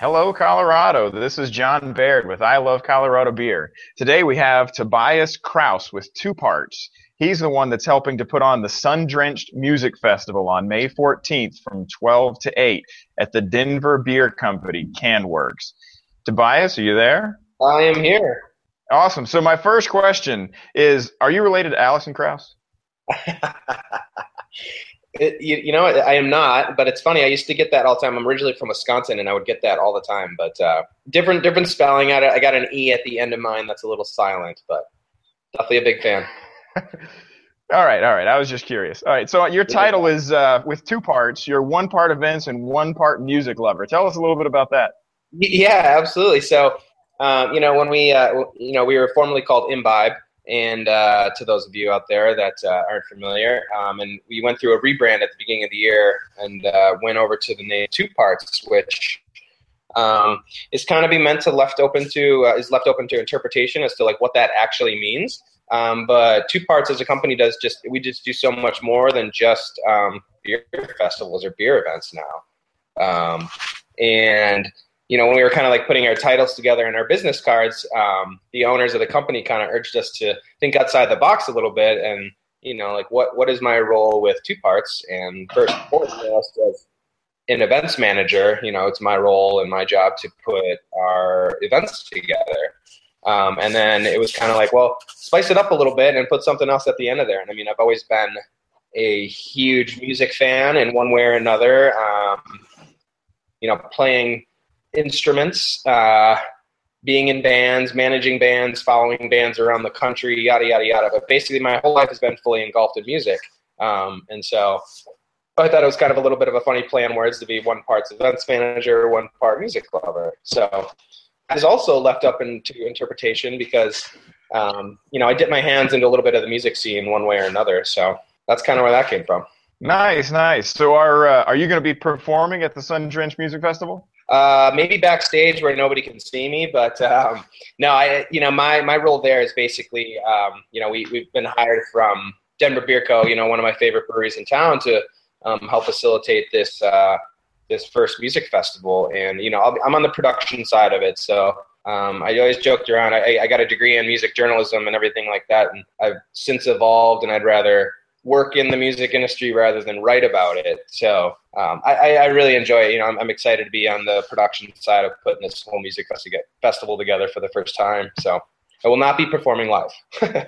Hello, Colorado. This is John Baird with I Love Colorado Beer. Today we have Tobias Krause with two parts. He's the one that's helping to put on the Sun Drenched Music Festival on May 14th from 12 to 8 at the Denver Beer Company, CanWorks. Tobias, are you there? I am here. Awesome. So my first question is, are you related to Alison Krauss? It, you, you, know, I am not, but it's funny. I used to get that all the time. I'm originally from Wisconsin, and I would get that all the time. But uh, different, different spelling. I, I got an e at the end of mine that's a little silent, but definitely a big fan. all right, all right. I was just curious. All right, so your title is uh, with two parts. You're one part events and one part music lover. Tell us a little bit about that. Yeah, absolutely. So, um, you know, when we, uh, you know, we were formerly called Imbibe and uh, to those of you out there that uh, aren't familiar, um, and we went through a rebrand at the beginning of the year and uh, went over to the name Two Parts, which um, is kind of be meant to left open to uh, is left open to interpretation as to like what that actually means. Um, but Two Parts as a company does just we just do so much more than just um, beer festivals or beer events now, um, and you know, when we were kind of like putting our titles together and our business cards, um, the owners of the company kind of urged us to think outside the box a little bit and, you know, like what, what is my role with two parts? And first and foremost, as an events manager, you know, it's my role and my job to put our events together. Um, and then it was kind of like, well, spice it up a little bit and put something else at the end of there. And I mean, I've always been a huge music fan in one way or another. Um, you know, playing instruments, uh, being in bands, managing bands, following bands around the country, yada yada yada. But basically, my whole life has been fully engulfed in music, um, and so I thought it was kind of a little bit of a funny play on words to be one part events manager, one part music lover. So is also left up into interpretation because um, you know I dip my hands into a little bit of the music scene one way or another. So that's kind of where that came from. Nice, nice. So are uh, are you going to be performing at the Sun Drenched Music Festival? Uh, maybe backstage where nobody can see me, but um, no, I you know my my role there is basically um, you know we we've been hired from Denver Beer Co. You know one of my favorite breweries in town to um, help facilitate this uh, this first music festival, and you know i am on the production side of it, so. Um, I always joked around. I, I got a degree in music journalism and everything like that, and I've since evolved. And I'd rather work in the music industry rather than write about it. So um, I, I, really enjoy it. You know, I'm, I'm, excited to be on the production side of putting this whole music festival together for the first time. So I will not be performing live.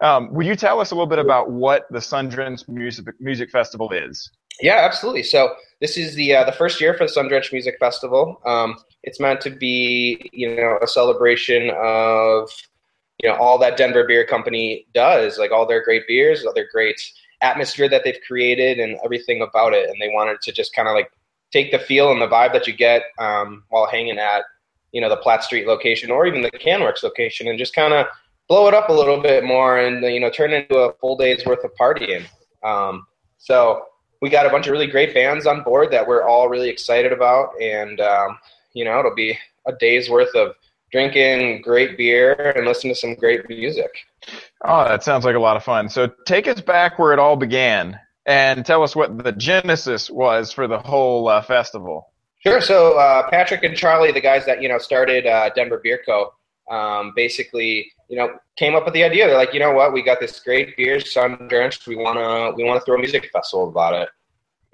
um, would you tell us a little bit about what the Sun Drenched Music, Music Festival is? Yeah, absolutely. So this is the uh, the first year for the Sun Drenched Music Festival. Um, it's meant to be, you know, a celebration of you know all that Denver Beer Company does, like all their great beers, all their great atmosphere that they've created, and everything about it. And they wanted to just kind of like take the feel and the vibe that you get um, while hanging at you know the Platte Street location or even the CanWorks location, and just kind of blow it up a little bit more and you know turn into a full day's worth of partying. Um, so we got a bunch of really great bands on board that we're all really excited about, and um, you know it'll be a day's worth of drinking great beer and listening to some great music. Oh, that sounds like a lot of fun. So take us back where it all began and tell us what the genesis was for the whole uh, festival. Sure. So uh, Patrick and Charlie, the guys that you know started uh, Denver Beer Co., um, basically you know came up with the idea. They're like, you know what, we got this great beer, sun drenched. We wanna we wanna throw a music festival about it.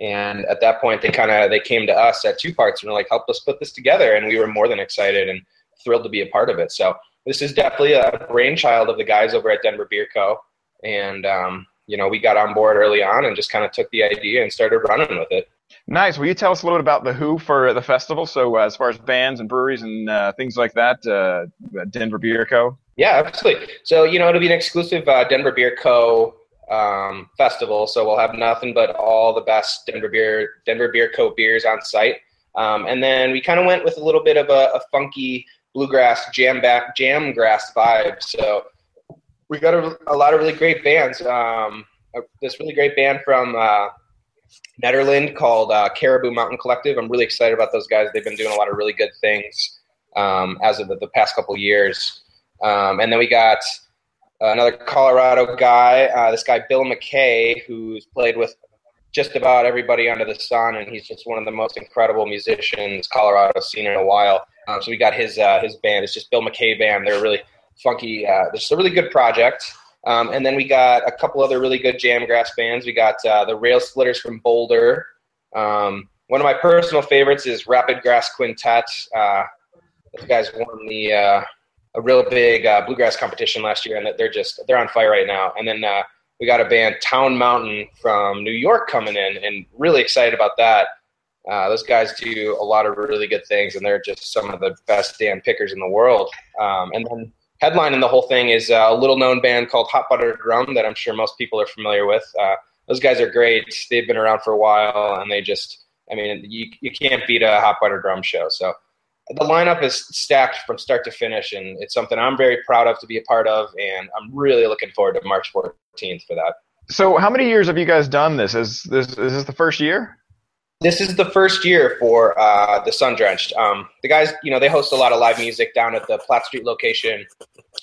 And at that point, they kind of they came to us at two parts and were like, help us put this together. And we were more than excited. And thrilled to be a part of it. So this is definitely a brainchild of the guys over at Denver Beer Co. And um, you know, we got on board early on and just kind of took the idea and started running with it. Nice. Will you tell us a little bit about the Who for the festival? So, uh, as far as bands and breweries and uh, things like that, uh, Denver Beer Co. Yeah, absolutely. So, you know, it'll be an exclusive uh, Denver Beer Co. Um, festival. So we'll have nothing but all the best Denver beer, Denver Beer Co. beers on site. Um, and then we kind of went with a little bit of a, a funky bluegrass jam back jam grass vibe. So we got a, a lot of really great bands. Um, this really great band from uh, Nederland called uh, Caribou Mountain Collective. I'm really excited about those guys. They've been doing a lot of really good things um, as of the, the, past couple years. Um, and then we got another Colorado guy, uh, this guy Bill McKay, who's played with just about everybody under the sun, and he's just one of the most incredible musicians Colorado's seen in a while. Um, so we got his uh, his band. It's just Bill McKay band. They're really funky. Uh, it's a really good project. Um, and then we got a couple other really good jamgrass bands. We got uh, the Rail Splitters from Boulder. Um, one of my personal favorites is Rapid Grass Quintet. Uh, those guys won the uh, a real big uh, bluegrass competition last year, and they're just they're on fire right now. And then uh, we got a band Town Mountain from New York coming in, and really excited about that. Uh, those guys do a lot of really good things, and they're just some of the best damn pickers in the world. Um, and then headlining the whole thing is a little known band called Hot Buttered Rum that I'm sure most people are familiar with. Uh, those guys are great. They've been around for a while, and they just, I mean, you, you can't beat a Hot Buttered Rum show. So the lineup is stacked from start to finish, and it's something I'm very proud of to be a part of, and I'm really looking forward to March 14th for that. So, how many years have you guys done this? Is this is this the first year? This is the first year for uh, the Sun Drenched. Um, the guys, you know, they host a lot of live music down at the Platte Street location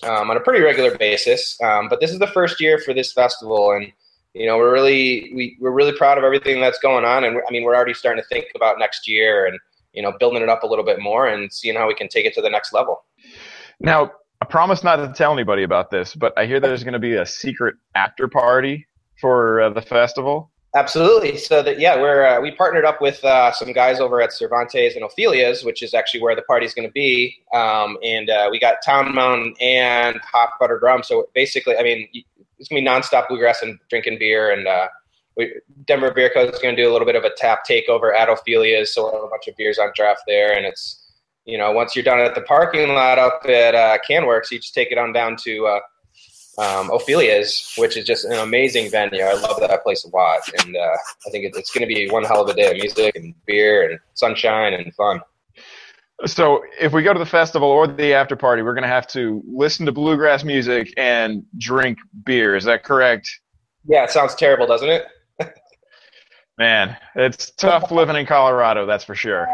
um, on a pretty regular basis. Um, but this is the first year for this festival, and you know, we're really we, we're really proud of everything that's going on. And I mean, we're already starting to think about next year and you know, building it up a little bit more and seeing how we can take it to the next level. Now, I promise not to tell anybody about this, but I hear there's going to be a secret after party for uh, the festival. Absolutely. So that yeah, we're uh, we partnered up with uh, some guys over at Cervantes and Ophelia's, which is actually where the party's going to be. Um, and uh, we got Town Mountain and Hot Buttered Rum. So basically, I mean, it's gonna be nonstop bluegrass and drinking beer and uh, we, Denver Beer Co. is going to do a little bit of a tap takeover at Ophelia's, so we'll have a bunch of beers on draft there. And it's, you know, once you're done at the parking lot up at uh, CanWorks, you just take it on down to uh, um, Ophelia's, which is just an amazing venue. I love that place a lot, and uh, I think it's going to be one hell of a day of music and beer and sunshine and fun. So, if we go to the festival or the after party, we're going to have to listen to bluegrass music and drink beer. Is that correct? Yeah, it sounds terrible, doesn't it? Man, it's tough living in Colorado, that's for sure.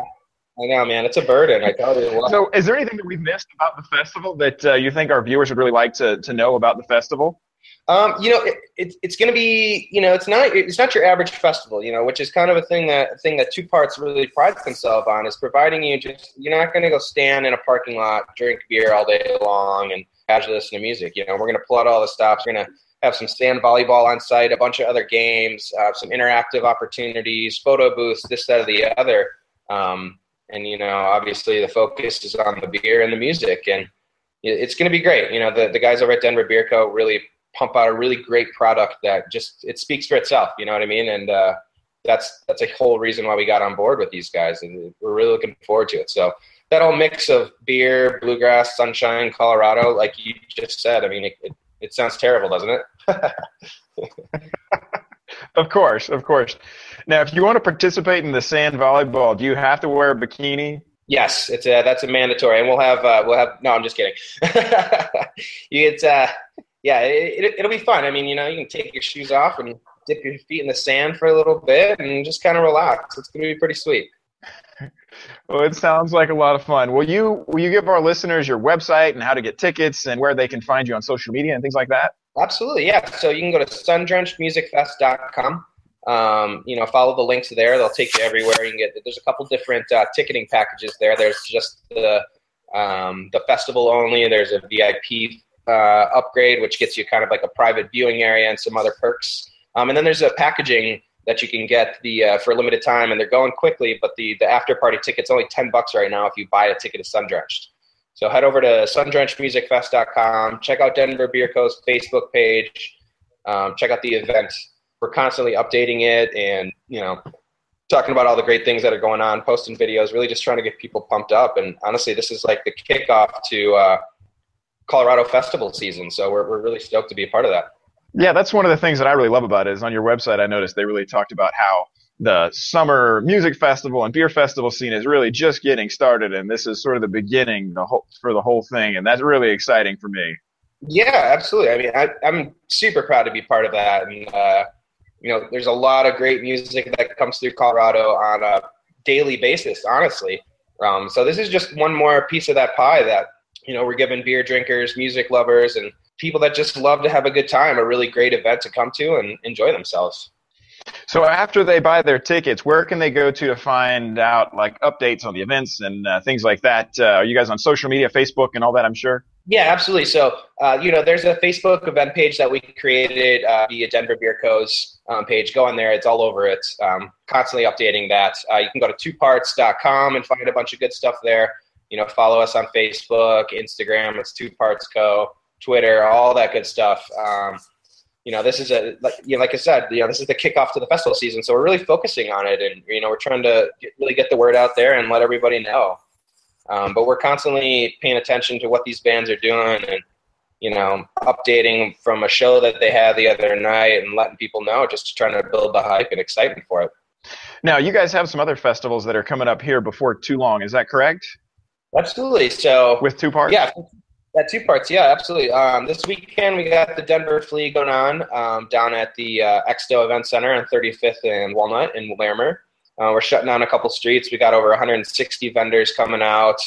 I know, man. It's a burden. I tell you what. So, is there anything that we've missed about the festival that uh, you think our viewers would really like to, to know about the festival? Um, you know, it, it, it's going to be, you know, it's not it's not your average festival, you know, which is kind of a thing that thing that two parts really pride themselves on is providing you just you're not going to go stand in a parking lot, drink beer all day long, and casually listen to music. You know, we're going to pull out all the stops. We're going to have some sand volleyball on site, a bunch of other games, uh, some interactive opportunities, photo booths, this, that, or the other. Um, and you know, obviously, the focus is on the beer and the music, and it's going to be great. You know, the the guys over at Denver Beer Co. really pump out a really great product that just it speaks for itself. You know what I mean? And uh, that's that's a whole reason why we got on board with these guys, and we're really looking forward to it. So that whole mix of beer, bluegrass, sunshine, Colorado, like you just said, I mean, it, it, it sounds terrible, doesn't it? of course, of course. Now, if you want to participate in the sand volleyball, do you have to wear a bikini? Yes, it's a, that's a mandatory, and we'll have uh, we'll have. No, I'm just kidding. it's uh, yeah, it, it, will be fun. I mean, you know, you can take your shoes off and dip your feet in the sand for a little bit and just kind of relax. It's going to be pretty sweet. Well, it sounds like a lot of fun. Will you will you give our listeners your website and how to get tickets and where they can find you on social media and things like that? Absolutely, yeah. So you can go to sundrenchedmusicfest.com. Um, you know, follow the links there; they'll take you everywhere. You can get there's a couple different uh, ticketing packages there. There's just the um, the festival only. There's a VIP uh, upgrade, which gets you kind of like a private viewing area and some other perks. Um, and then there's a packaging that you can get the uh, for a limited time, and they're going quickly. But the the after party ticket's only ten bucks right now if you buy a ticket to Sundrenched. So head over to sundrenchedmusicfest.com. Check out Denver Beer Co.'s Facebook page. Um, check out the event. We're constantly updating it and you know talking about all the great things that are going on, posting videos, really just trying to get people pumped up. And honestly, this is like the kickoff to uh, Colorado festival season. So we're we're really stoked to be a part of that. Yeah, that's one of the things that I really love about it. Is on your website, I noticed they really talked about how the summer music festival and beer festival scene is really just getting started, and this is sort of the beginning the whole, for the whole thing, and that's really exciting for me. Yeah, absolutely. I mean, I, am super proud to be part of that, and uh, you know, there's a lot of great music that comes through Colorado on a daily basis, honestly. Um, so this is just one more piece of that pie that you know we're giving beer drinkers, music lovers, and people that just love to have a good time, a really great event to come to and enjoy themselves. So after they buy their tickets, where can they go to to find out like updates on the events and uh, things like that? Uh, are you guys on social media, Facebook, and all that? I'm sure. Yeah, absolutely. So, uh, you know, there's a Facebook event page that we created uh, via Denver Beer Co.'s um, page. Go on there; it's all over It's Um, constantly updating that. Uh, you can go to twoparts.com and find a bunch of good stuff there. You know, follow us on Facebook, Instagram. It's Two Parts Co. Twitter, all that good stuff. Um, you know, this is a like you know, like I said, you know, this is the kickoff to the festival season, so we're really focusing on it, and you know, we're trying to get, really get the word out there and let everybody know. Um, but we're constantly paying attention to what these bands are doing, and you know, updating from a show that they had the other night, and letting people know, just trying to build the hype and excitement for it. Now, you guys have some other festivals that are coming up here before too long. Is that correct? Absolutely. So with two parts. Yeah, yeah, two parts. Yeah, absolutely. Um, this weekend we got the Denver Flea going on um, down at the uh, EXDO Event Center on 35th and Walnut in Larimer. Uh, we're shutting down a couple streets. We got over 160 vendors coming out.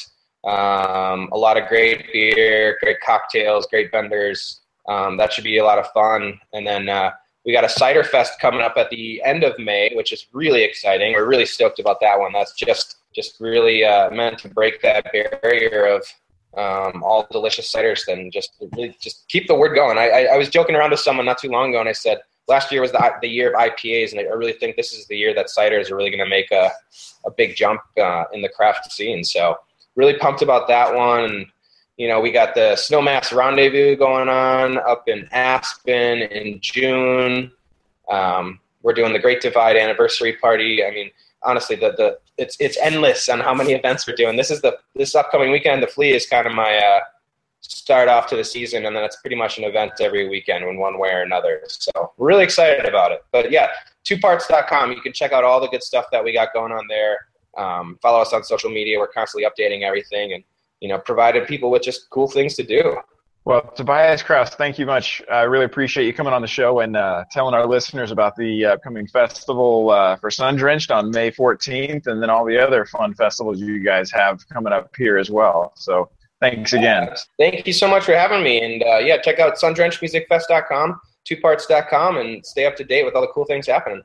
Um, a lot of great beer, great cocktails, great vendors. Um, that should be a lot of fun. And then uh, we got a cider fest coming up at the end of May, which is really exciting. We're really stoked about that one. That's just just really uh, meant to break that barrier of um, all delicious ciders, then just just keep the word going. I, I, I, was joking around with someone not too long ago, and I said last year was the, the year of IPAs, and I really think this is the year that ciders are really going to make a, a big jump uh, in the craft scene. So really pumped about that one. And, you know, we got the Snowmass Rendezvous going on up in Aspen in June. Um, we're doing the Great Divide anniversary party. I mean, honestly, the the it's it's endless on how many events we're doing. This is the this upcoming weekend. The Flea is kind of my uh, start off to the season, and then it's pretty much an event every weekend in one way or another. So we're really excited about it. But yeah, twoparts.com. You can check out all the good stuff that we got going on there. Um, follow us on social media. We're constantly updating everything, and you know, providing people with just cool things to do. Well, Tobias Krause, thank you much. I really appreciate you coming on the show and uh, telling our listeners about the upcoming festival uh, for Sundrenched on May 14th, and then all the other fun festivals you guys have coming up here as well. So, thanks again. Thank you so much for having me. And uh, yeah, check out sundrenchedmusicfest.com, twoparts.com, and stay up to date with all the cool things happening.